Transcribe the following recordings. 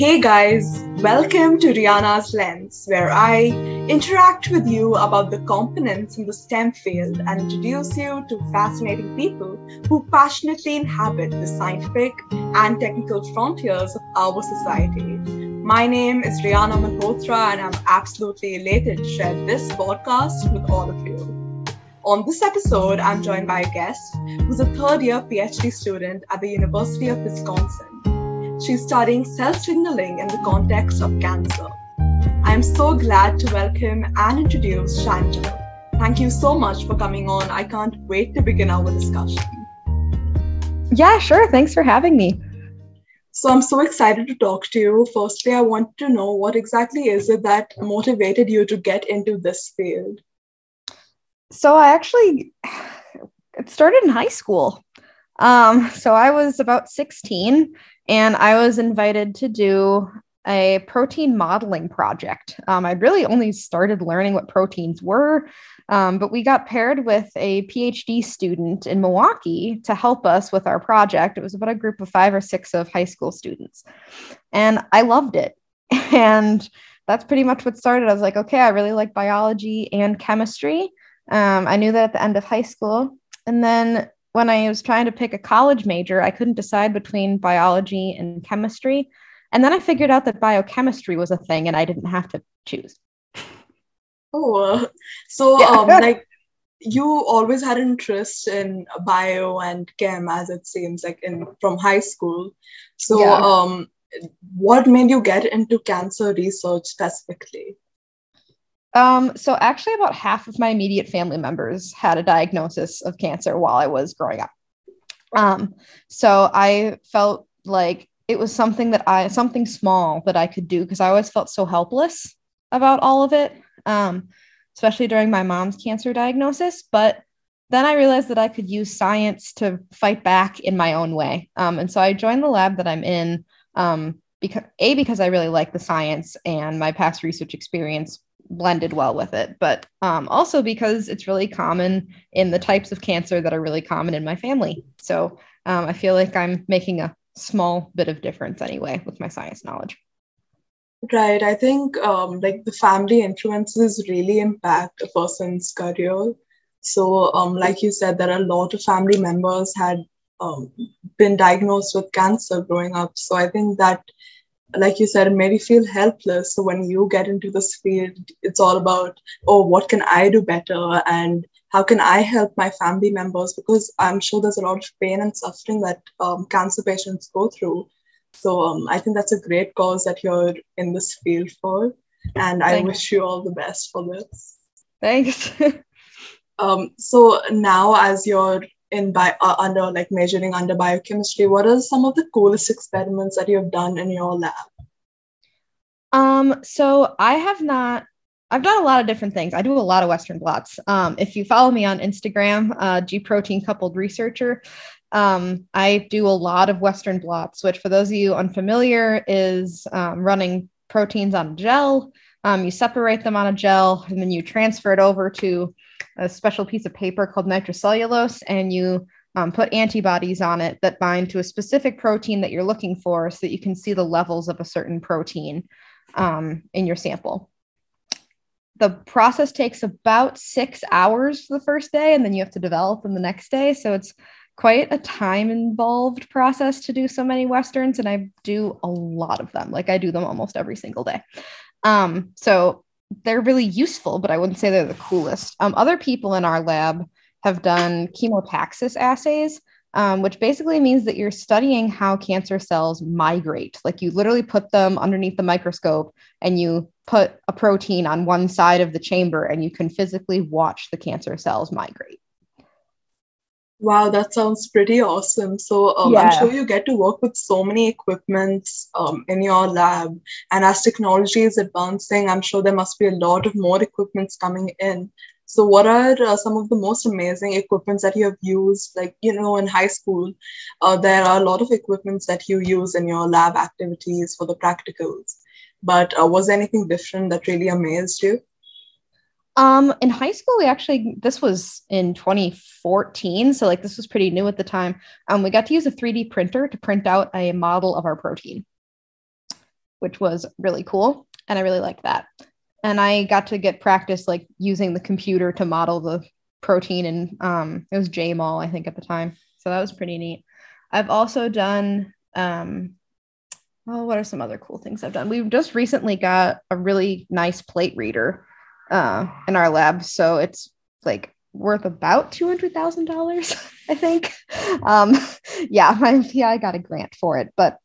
Hey guys, welcome to Rihanna's Lens, where I interact with you about the components in the STEM field and introduce you to fascinating people who passionately inhabit the scientific and technical frontiers of our society. My name is Rihanna Malhotra, and I'm absolutely elated to share this podcast with all of you. On this episode, I'm joined by a guest who's a third year PhD student at the University of Wisconsin. She's studying cell signaling in the context of cancer. I'm so glad to welcome and introduce Chantal. Thank you so much for coming on. I can't wait to begin our discussion. Yeah, sure. Thanks for having me. So I'm so excited to talk to you. Firstly, I want to know what exactly is it that motivated you to get into this field? So I actually it started in high school. Um, so I was about 16 and I was invited to do a protein modeling project. Um, I really only started learning what proteins were, um, but we got paired with a PhD student in Milwaukee to help us with our project. It was about a group of five or six of high school students. And I loved it. And that's pretty much what started. I was like, okay, I really like biology and chemistry. Um, I knew that at the end of high school. And then when I was trying to pick a college major, I couldn't decide between biology and chemistry. And then I figured out that biochemistry was a thing and I didn't have to choose. Oh, so yeah. um, like you always had interest in bio and chem, as it seems like in from high school. So, yeah. um, what made you get into cancer research specifically? Um, so actually, about half of my immediate family members had a diagnosis of cancer while I was growing up. Um, so I felt like it was something that I something small that I could do because I always felt so helpless about all of it, um, especially during my mom's cancer diagnosis. But then I realized that I could use science to fight back in my own way. Um, and so I joined the lab that I'm in um, because a because I really like the science and my past research experience blended well with it, but um, also because it's really common in the types of cancer that are really common in my family. So um, I feel like I'm making a small bit of difference anyway with my science knowledge. Right. I think um, like the family influences really impact a person's career. So, um, like you said, there are a lot of family members had um, been diagnosed with cancer growing up. So I think that like you said, maybe feel helpless. So when you get into this field, it's all about, oh, what can I do better? And how can I help my family members? Because I'm sure there's a lot of pain and suffering that um, cancer patients go through. So um, I think that's a great cause that you're in this field for. And I Thanks. wish you all the best for this. Thanks. um, so now, as you're in bio, uh, under like majoring under biochemistry what are some of the coolest experiments that you have done in your lab? Um so i have not i've done a lot of different things. I do a lot of western blots. Um if you follow me on instagram uh, g protein coupled researcher um, I do a lot of Western blots, which, for those of you unfamiliar, is um, running proteins on a gel. Um, you separate them on a gel, and then you transfer it over to a special piece of paper called nitrocellulose, and you um, put antibodies on it that bind to a specific protein that you're looking for so that you can see the levels of a certain protein um, in your sample. The process takes about six hours the first day, and then you have to develop them the next day. So it's quite a time involved process to do so many Westerns, and I do a lot of them. Like I do them almost every single day. Um, so they're really useful, but I wouldn't say they're the coolest. Um, other people in our lab have done chemotaxis assays, um, which basically means that you're studying how cancer cells migrate. Like you literally put them underneath the microscope and you put a protein on one side of the chamber and you can physically watch the cancer cells migrate. Wow, that sounds pretty awesome. So um, yeah. I'm sure you get to work with so many equipments um, in your lab. And as technology is advancing, I'm sure there must be a lot of more equipments coming in. So what are uh, some of the most amazing equipments that you have used? Like, you know, in high school, uh, there are a lot of equipments that you use in your lab activities for the practicals. But uh, was there anything different that really amazed you? Um, in high school, we actually this was in 2014, so like this was pretty new at the time. Um, we got to use a 3D printer to print out a model of our protein. which was really cool. And I really liked that. And I got to get practice like using the computer to model the protein and um, it was JMOL, I think, at the time. So that was pretty neat. I've also done um, oh, what are some other cool things I've done? We've just recently got a really nice plate reader uh, in our lab. So it's like worth about $200,000, I think. Um, yeah, my, yeah, I got a grant for it, but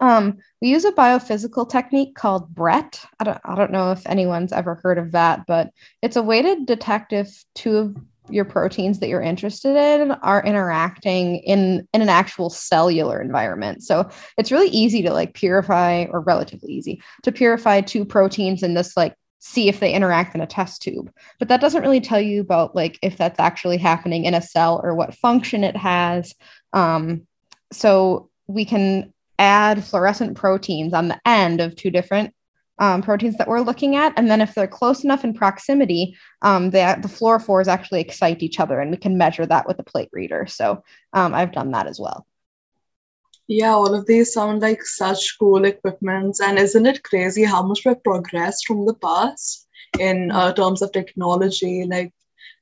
um, we use a biophysical technique called BRET. I don't, I don't know if anyone's ever heard of that, but it's a way to detect if two of your proteins that you're interested in are interacting in in an actual cellular environment so it's really easy to like purify or relatively easy to purify two proteins in this like see if they interact in a test tube but that doesn't really tell you about like if that's actually happening in a cell or what function it has um, so we can add fluorescent proteins on the end of two different um, proteins that we're looking at. And then if they're close enough in proximity, um, the, the fluorophores actually excite each other and we can measure that with a plate reader. So um, I've done that as well. Yeah, all of these sound like such cool equipments. And isn't it crazy how much we've progressed from the past in uh, terms of technology? Like,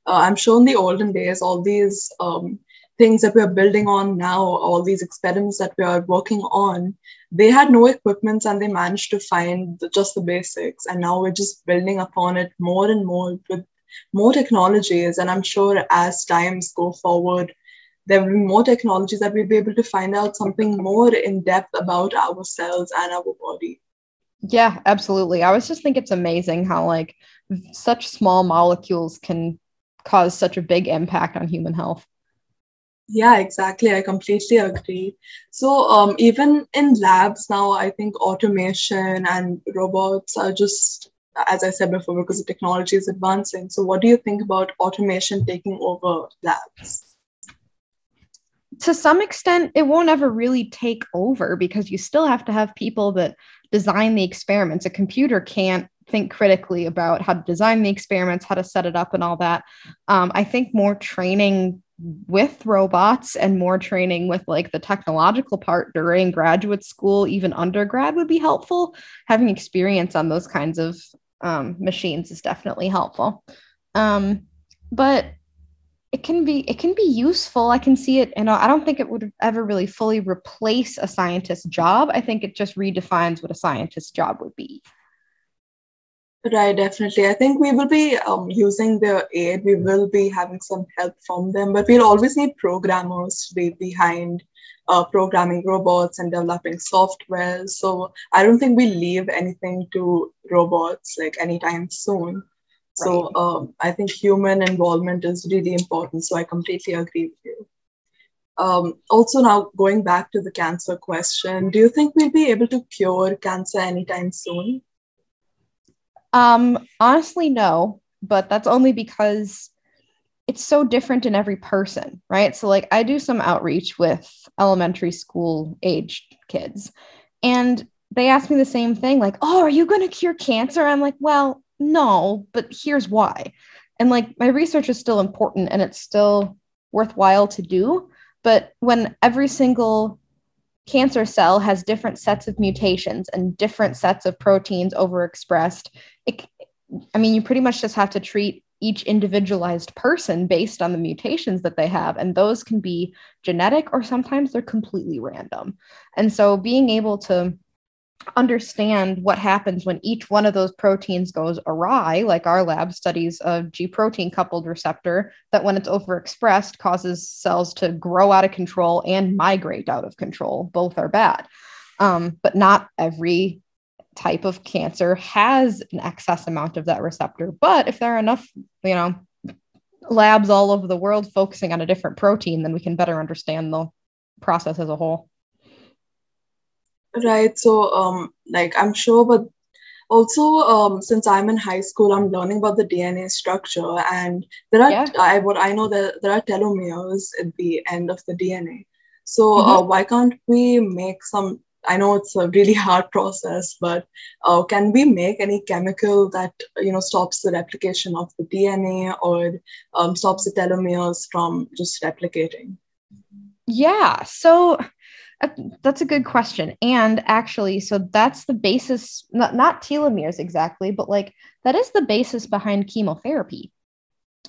uh, I'm sure in the olden days, all these um, things that we're building on now, all these experiments that we are working on, they had no equipments and they managed to find the, just the basics. And now we're just building upon it more and more with more technologies. And I'm sure as times go forward, there will be more technologies that we'll be able to find out something more in depth about ourselves and our body. Yeah, absolutely. I was just think it's amazing how like such small molecules can cause such a big impact on human health. Yeah, exactly. I completely agree. So, um, even in labs now, I think automation and robots are just, as I said before, because the technology is advancing. So, what do you think about automation taking over labs? To some extent, it won't ever really take over because you still have to have people that design the experiments. A computer can't think critically about how to design the experiments, how to set it up, and all that. Um, I think more training with robots and more training with like the technological part during graduate school, even undergrad would be helpful. Having experience on those kinds of um, machines is definitely helpful. Um, but it can be it can be useful. I can see it, and I don't think it would ever really fully replace a scientist's job. I think it just redefines what a scientist's job would be. Right, definitely. I think we will be um, using their aid. We will be having some help from them, but we'll always need programmers to be behind uh, programming robots and developing software. So I don't think we leave anything to robots like anytime soon. Right. So um, I think human involvement is really important. So I completely agree with you. Um, also, now going back to the cancer question, do you think we'll be able to cure cancer anytime soon? Um, honestly, no, but that's only because it's so different in every person, right? So, like, I do some outreach with elementary school age kids, and they ask me the same thing, like, "Oh, are you going to cure cancer?" I'm like, "Well, no, but here's why." And like, my research is still important, and it's still worthwhile to do. But when every single cancer cell has different sets of mutations and different sets of proteins overexpressed it, i mean you pretty much just have to treat each individualized person based on the mutations that they have and those can be genetic or sometimes they're completely random and so being able to understand what happens when each one of those proteins goes awry, like our lab studies a G protein coupled receptor that, when it's overexpressed, causes cells to grow out of control and migrate out of control. Both are bad. Um, but not every type of cancer has an excess amount of that receptor. But if there are enough, you know, labs all over the world focusing on a different protein, then we can better understand the process as a whole. Right. So, um, like I'm sure, but also um, since I'm in high school, I'm learning about the DNA structure, and there are yeah. I what I know that there are telomeres at the end of the DNA. So uh, mm-hmm. uh, why can't we make some? I know it's a really hard process, but uh, can we make any chemical that you know stops the replication of the DNA or um, stops the telomeres from just replicating? Yeah. So that's a good question. And actually, so that's the basis, not, not telomeres exactly, but like that is the basis behind chemotherapy.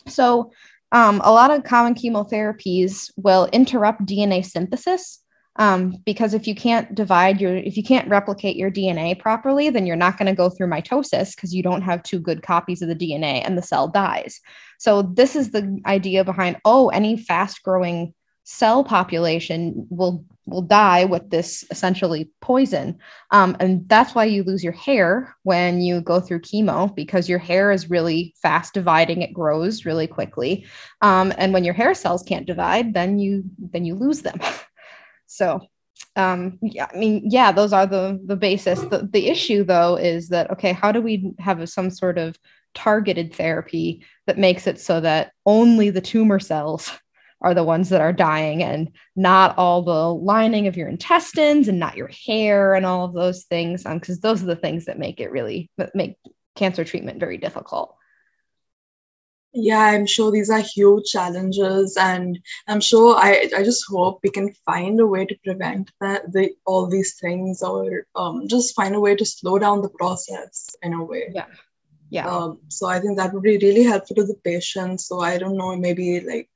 So, um, a lot of common chemotherapies will interrupt DNA synthesis um, because if you can't divide your, if you can't replicate your DNA properly, then you're not going to go through mitosis because you don't have two good copies of the DNA and the cell dies. So, this is the idea behind oh, any fast growing cell population will will die with this essentially poison. Um, and that's why you lose your hair when you go through chemo because your hair is really fast dividing. It grows really quickly. Um, and when your hair cells can't divide then you then you lose them. So um, yeah i mean yeah those are the the basis. The, the issue though is that okay how do we have some sort of targeted therapy that makes it so that only the tumor cells are the ones that are dying and not all the lining of your intestines and not your hair and all of those things because um, those are the things that make it really make cancer treatment very difficult. Yeah i'm sure these are huge challenges and i'm sure i i just hope we can find a way to prevent that the all these things or um, just find a way to slow down the process in a way. Yeah. Yeah. Um, so i think that would be really helpful to the patient so i don't know maybe like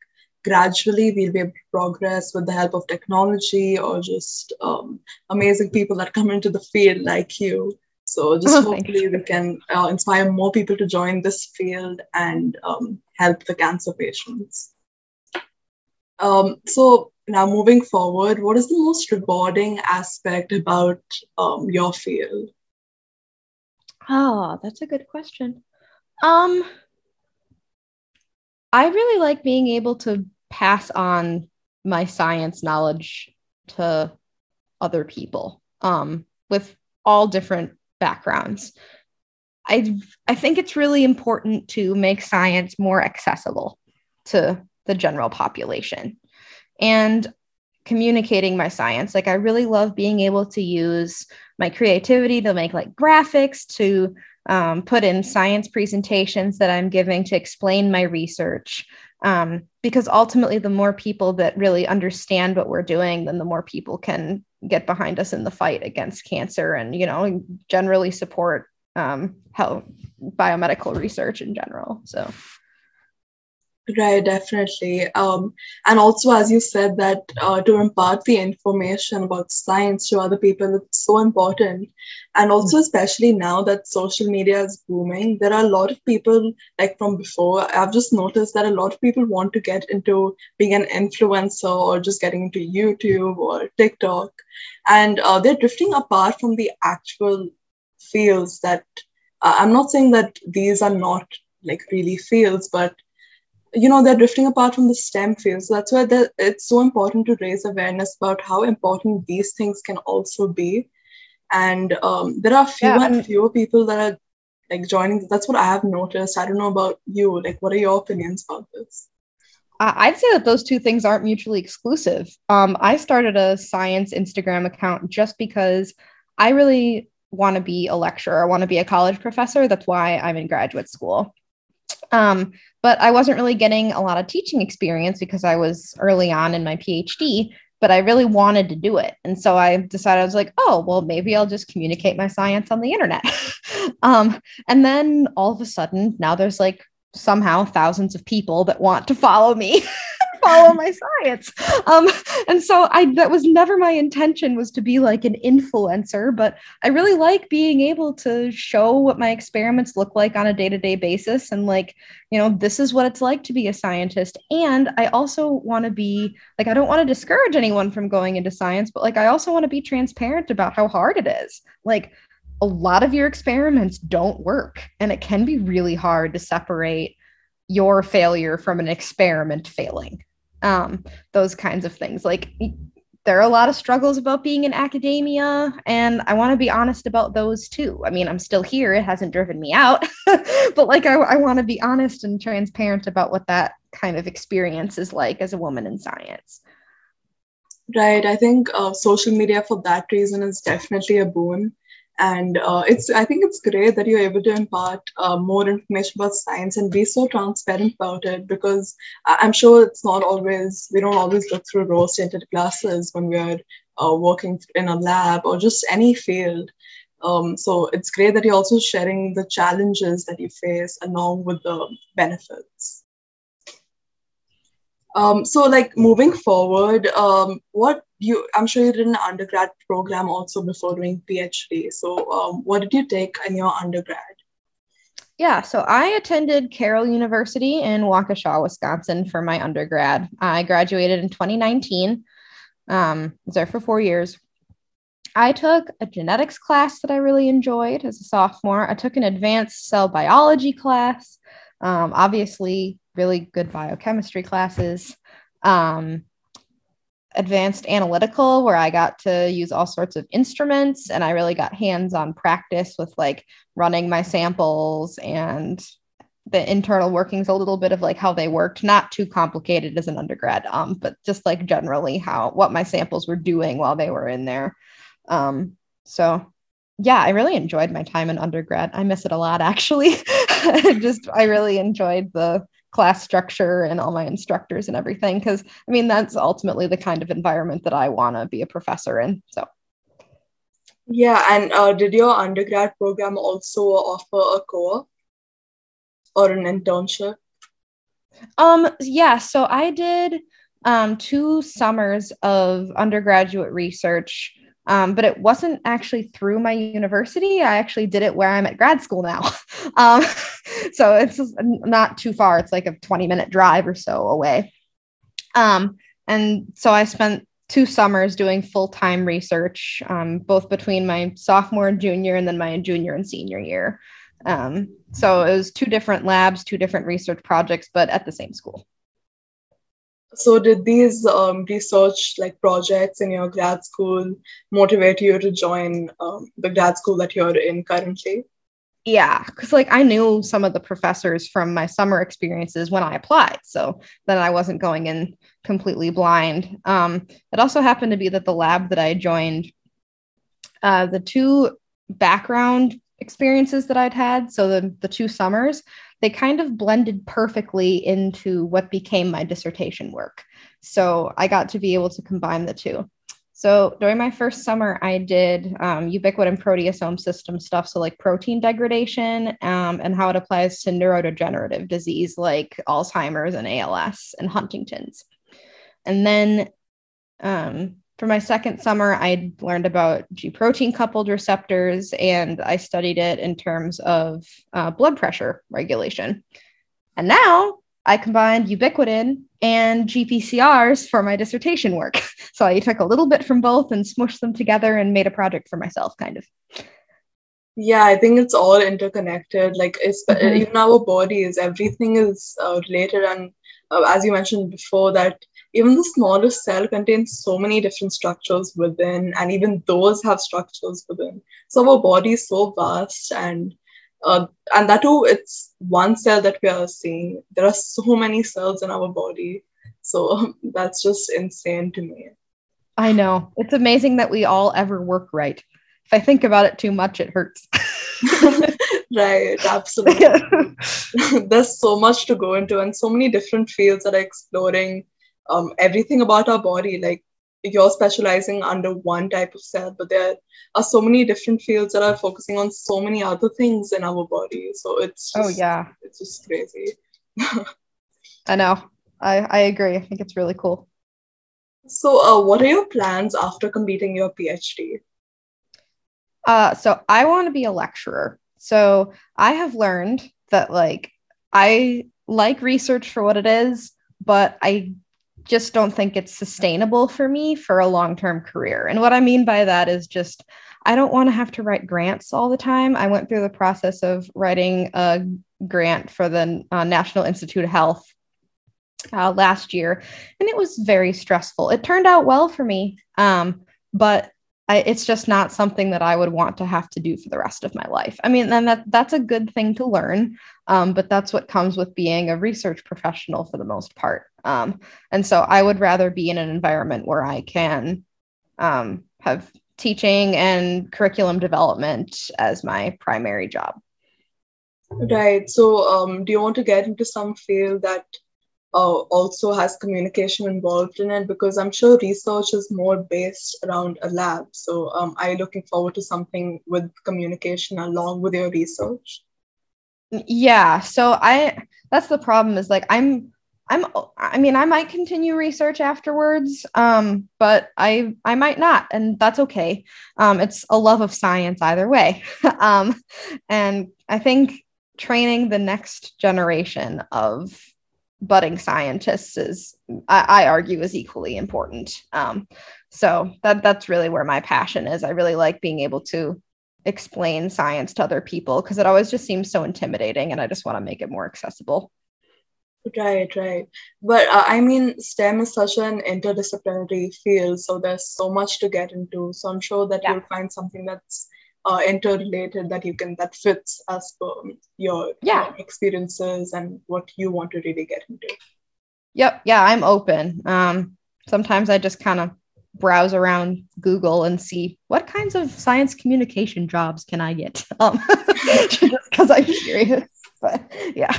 gradually we'll be able to progress with the help of technology or just um, amazing people that come into the field like you. So just oh, hopefully we can uh, inspire more people to join this field and um, help the cancer patients. Um, so now moving forward, what is the most rewarding aspect about um, your field? Oh, that's a good question. Um, I really like being able to pass on my science knowledge to other people um, with all different backgrounds. I I think it's really important to make science more accessible to the general population and communicating my science. Like I really love being able to use my creativity to make like graphics to um, put in science presentations that I'm giving to explain my research. Um, because ultimately, the more people that really understand what we're doing, then the more people can get behind us in the fight against cancer and, you know, generally support um, health, biomedical research in general. So, Right, definitely. Um, and also, as you said, that uh, to impart the information about science to other people is so important. And also, mm-hmm. especially now that social media is booming, there are a lot of people, like from before, I've just noticed that a lot of people want to get into being an influencer or just getting into YouTube or TikTok. And uh, they're drifting apart from the actual fields that uh, I'm not saying that these are not like really fields, but you know they're drifting apart from the stem field so that's why it's so important to raise awareness about how important these things can also be and um, there are fewer yeah, and fewer people that are like joining that's what i have noticed i don't know about you like what are your opinions about this I'd say that those two things aren't mutually exclusive. Um, I started a science Instagram account just because I really want to be a lecturer. I want to be a college professor. That's why I'm in graduate school. Um, but I wasn't really getting a lot of teaching experience because I was early on in my PhD, but I really wanted to do it. And so I decided I was like, oh, well, maybe I'll just communicate my science on the internet. um, and then all of a sudden, now there's like somehow thousands of people that want to follow me follow my science. Um, and so I that was never my intention was to be like an influencer, but I really like being able to show what my experiments look like on a day-to-day basis and like, you know, this is what it's like to be a scientist. And I also want to be like I don't want to discourage anyone from going into science, but like I also want to be transparent about how hard it is. Like a lot of your experiments don't work and it can be really hard to separate your failure from an experiment failing um, those kinds of things. Like there are a lot of struggles about being in academia, and I want to be honest about those too. I mean, I'm still here; it hasn't driven me out, but like I, I want to be honest and transparent about what that kind of experience is like as a woman in science. Right. I think uh, social media for that reason is definitely a boon and uh, it's i think it's great that you're able to impart uh, more information about science and be so transparent about it because i'm sure it's not always we don't always look through rose tinted glasses when we're uh, working in a lab or just any field. Um, so it's great that you're also sharing the challenges that you face along with the benefits. Um, so like moving forward, um, what you I'm sure you did an undergrad program also before doing PhD. So um, what did you take in your undergrad? Yeah, so I attended Carroll University in Waukesha, Wisconsin for my undergrad. I graduated in 2019. Um, was there for four years. I took a genetics class that I really enjoyed as a sophomore. I took an advanced cell biology class. Um, obviously, really good biochemistry classes. Um, advanced analytical where I got to use all sorts of instruments and I really got hands on practice with like running my samples and the internal workings a little bit of like how they worked. Not too complicated as an undergrad um but just like generally how what my samples were doing while they were in there. Um so yeah i really enjoyed my time in undergrad. I miss it a lot actually. Just i really enjoyed the class structure and all my instructors and everything because i mean that's ultimately the kind of environment that i want to be a professor in so yeah and uh, did your undergrad program also offer a co-op or an internship um yeah so i did um two summers of undergraduate research um, but it wasn't actually through my university. I actually did it where I'm at grad school now. um, so it's not too far. It's like a 20 minute drive or so away. Um, and so I spent two summers doing full time research, um, both between my sophomore and junior, and then my junior and senior year. Um, so it was two different labs, two different research projects, but at the same school. So, did these um, research like projects in your grad school motivate you to join um, the grad school that you're in currently? Yeah, because like I knew some of the professors from my summer experiences when I applied, so then I wasn't going in completely blind. Um, it also happened to be that the lab that I joined, uh, the two background experiences that I'd had, so the the two summers, they kind of blended perfectly into what became my dissertation work. So I got to be able to combine the two. So during my first summer, I did um, ubiquitin proteasome system stuff. So like protein degradation um, and how it applies to neurodegenerative disease like Alzheimer's and ALS and Huntington's. And then um, for my second summer, I learned about G protein coupled receptors and I studied it in terms of uh, blood pressure regulation. And now I combined ubiquitin and GPCRs for my dissertation work. So I took a little bit from both and smushed them together and made a project for myself, kind of. Yeah, I think it's all interconnected. Like, it's, mm-hmm. even our bodies, everything is uh, related. And uh, as you mentioned before, that even the smallest cell contains so many different structures within, and even those have structures within. So our body is so vast, and uh, and that too, it's one cell that we are seeing. There are so many cells in our body, so that's just insane to me. I know it's amazing that we all ever work right. If I think about it too much, it hurts. right absolutely there's so much to go into and so many different fields that are exploring um, everything about our body. Like you're specializing under one type of cell, but there are so many different fields that are focusing on so many other things in our body. So it's oh, just, oh yeah, it's just crazy. I know. I I agree. I think it's really cool. So, uh, what are your plans after completing your PhD? Uh, so I want to be a lecturer. So I have learned that like I like research for what it is, but I just don't think it's sustainable for me for a long term career. And what I mean by that is just, I don't want to have to write grants all the time. I went through the process of writing a grant for the uh, National Institute of Health uh, last year, and it was very stressful. It turned out well for me, um, but I, it's just not something that I would want to have to do for the rest of my life. I mean, and that that's a good thing to learn, um, but that's what comes with being a research professional for the most part. Um, and so I would rather be in an environment where I can um, have teaching and curriculum development as my primary job. Right. So, um, do you want to get into some field that uh, also has communication involved in it because I'm sure research is more based around a lab. So, um, are you looking forward to something with communication along with your research? Yeah. So I that's the problem is like I'm I'm I mean I might continue research afterwards um but I I might not and that's okay. Um it's a love of science either way. um and I think training the next generation of budding scientists is I, I argue is equally important. Um so that that's really where my passion is. I really like being able to explain science to other people because it always just seems so intimidating and I just want to make it more accessible. Right, right. But uh, I mean, STEM is such an interdisciplinary field, so there's so much to get into. So I'm sure that yeah. you'll find something that's uh, interrelated that you can that fits as per your yeah. experiences and what you want to really get into. Yep. Yeah, I'm open. Um, sometimes I just kind of browse around Google and see what kinds of science communication jobs can I get. Um, just because I'm curious. But yeah.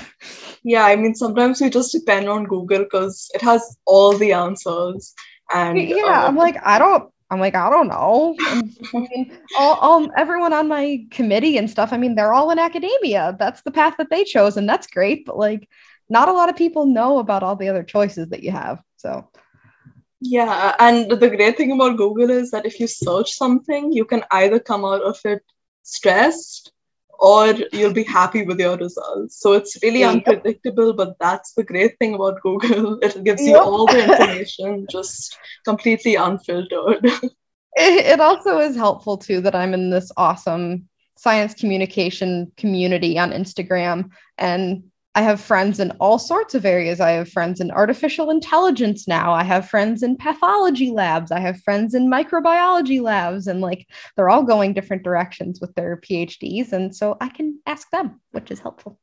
Yeah, I mean, sometimes you just depend on Google because it has all the answers. And yeah, uh, I'm like, I don't. I'm like, I don't know. I mean, all, all everyone on my committee and stuff. I mean, they're all in academia. That's the path that they chose, and that's great. But like, not a lot of people know about all the other choices that you have. So yeah, and the great thing about Google is that if you search something, you can either come out of it stressed or you'll be happy with your results. So it's really yep. unpredictable, but that's the great thing about Google. It gives you all the information just completely unfiltered. it also is helpful too that I'm in this awesome science communication community on Instagram and I have friends in all sorts of areas. I have friends in artificial intelligence now. I have friends in pathology labs. I have friends in microbiology labs. And like they're all going different directions with their PhDs. And so I can ask them, which is helpful.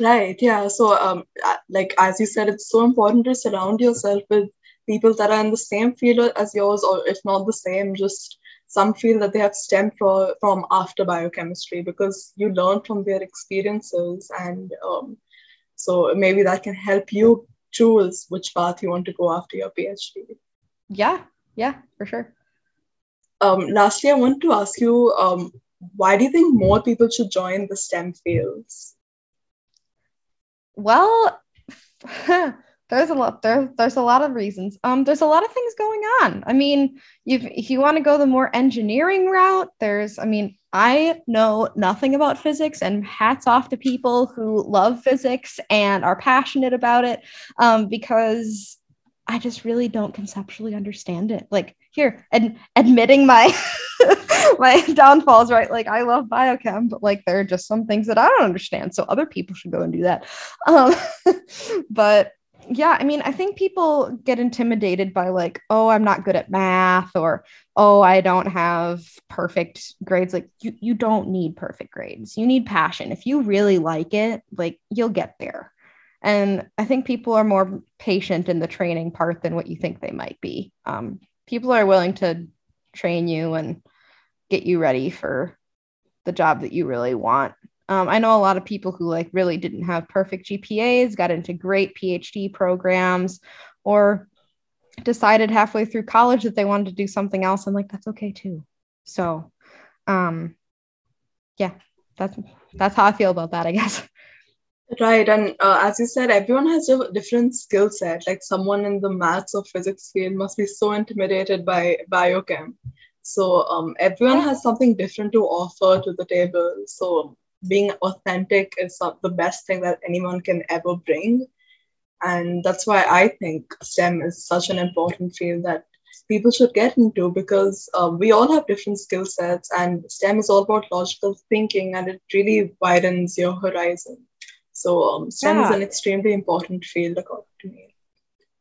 Right. Yeah. So, um, like as you said, it's so important to surround yourself with people that are in the same field as yours, or if not the same, just some feel that they have stemmed from, from after biochemistry because you learn from their experiences and um, so maybe that can help you choose which path you want to go after your phd yeah yeah for sure. Um, lastly i want to ask you um, why do you think more people should join the stem fields? Well there's a lot there there's a lot of reasons. Um there's a lot of things going on. I mean you if you want to go the more engineering route there's i mean i know nothing about physics and hats off to people who love physics and are passionate about it um because i just really don't conceptually understand it. Like here and admitting my my downfalls right? Like i love biochem but like there are just some things that i don't understand so other people should go and do that. Um but yeah, I mean, I think people get intimidated by like, oh, I'm not good at math or oh, I don't have perfect grades. Like you you don't need perfect grades. You need passion. If you really like it, like you'll get there. And I think people are more patient in the training part than what you think they might be. Um, people are willing to train you and get you ready for the job that you really want. Um, I know a lot of people who like really didn't have perfect GPAs, got into great PhD programs, or decided halfway through college that they wanted to do something else. And like, that's okay too. So, um, yeah, that's that's how I feel about that, I guess. Right, and uh, as you said, everyone has a different skill set. Like someone in the maths or physics field must be so intimidated by biochem. So um, everyone has something different to offer to the table. So being authentic is the best thing that anyone can ever bring. And that's why I think STEM is such an important field that people should get into because um, we all have different skill sets, and STEM is all about logical thinking and it really widens your horizon. So, um, STEM yeah. is an extremely important field, according to me.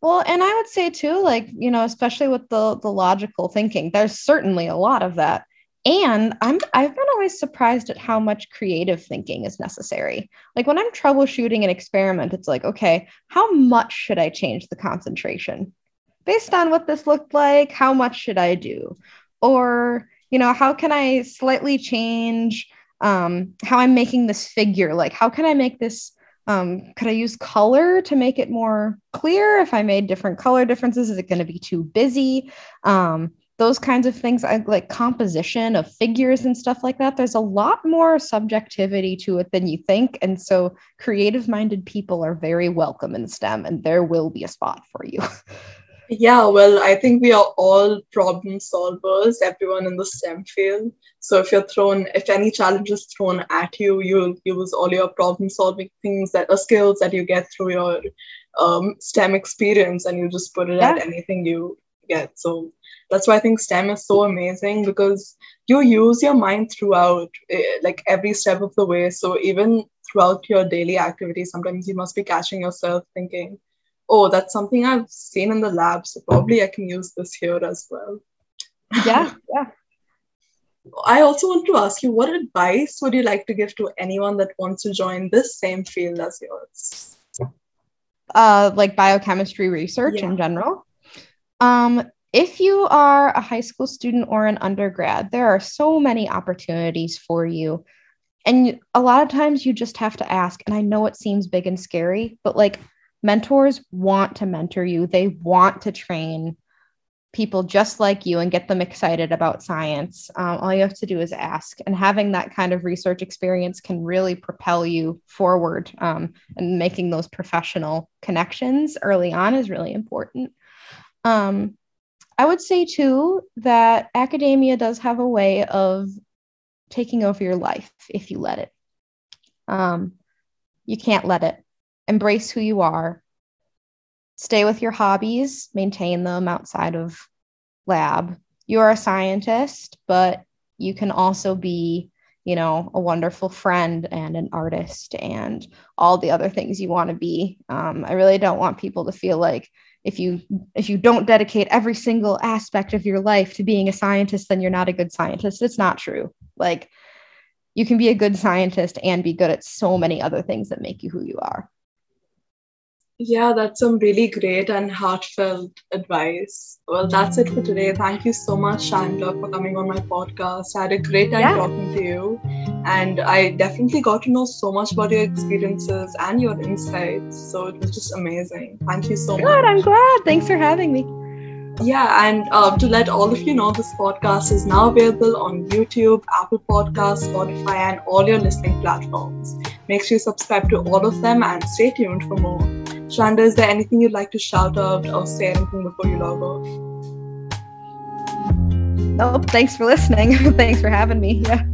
Well, and I would say too, like, you know, especially with the the logical thinking, there's certainly a lot of that and i'm i've been always surprised at how much creative thinking is necessary like when i'm troubleshooting an experiment it's like okay how much should i change the concentration based on what this looked like how much should i do or you know how can i slightly change um, how i'm making this figure like how can i make this um, could I use color to make it more clear? If I made different color differences, is it going to be too busy? Um, those kinds of things, I, like composition of figures and stuff like that. There's a lot more subjectivity to it than you think. And so creative minded people are very welcome in STEM, and there will be a spot for you. Yeah, well, I think we are all problem solvers, everyone in the STEM field. So if you're thrown, if any challenge is thrown at you, you'll use all your problem solving things that are skills that you get through your um, STEM experience and you just put it yeah. at anything you get. So that's why I think STEM is so amazing because you use your mind throughout, eh, like every step of the way. So even throughout your daily activities, sometimes you must be catching yourself thinking, oh, that's something I've seen in the lab, so probably I can use this here as well. Yeah, yeah. I also want to ask you, what advice would you like to give to anyone that wants to join this same field as yours? Uh, like biochemistry research yeah. in general. Um, if you are a high school student or an undergrad, there are so many opportunities for you. And a lot of times you just have to ask. And I know it seems big and scary, but like mentors want to mentor you, they want to train people just like you and get them excited about science. Um, all you have to do is ask. And having that kind of research experience can really propel you forward. Um, and making those professional connections early on is really important. Um, I would say too that academia does have a way of taking over your life if you let it. Um, you can't let it embrace who you are, stay with your hobbies, maintain them outside of lab. You are a scientist, but you can also be, you know, a wonderful friend and an artist and all the other things you want to be. Um, I really don't want people to feel like if you if you don't dedicate every single aspect of your life to being a scientist, then you're not a good scientist. It's not true. Like you can be a good scientist and be good at so many other things that make you who you are. Yeah, that's some really great and heartfelt advice. Well, that's it for today. Thank you so much, Chandler, for coming on my podcast. I had a great time yeah. talking to you, and I definitely got to know so much about your experiences and your insights. So it was just amazing. Thank you so Good, much. I'm glad. Thanks for having me. Yeah, and uh, to let all of you know, this podcast is now available on YouTube, Apple Podcasts, Spotify, and all your listening platforms. Make sure you subscribe to all of them and stay tuned for more. Shanda, is there anything you'd like to shout out or say anything before you log off? Nope. Thanks for listening. thanks for having me. Yeah.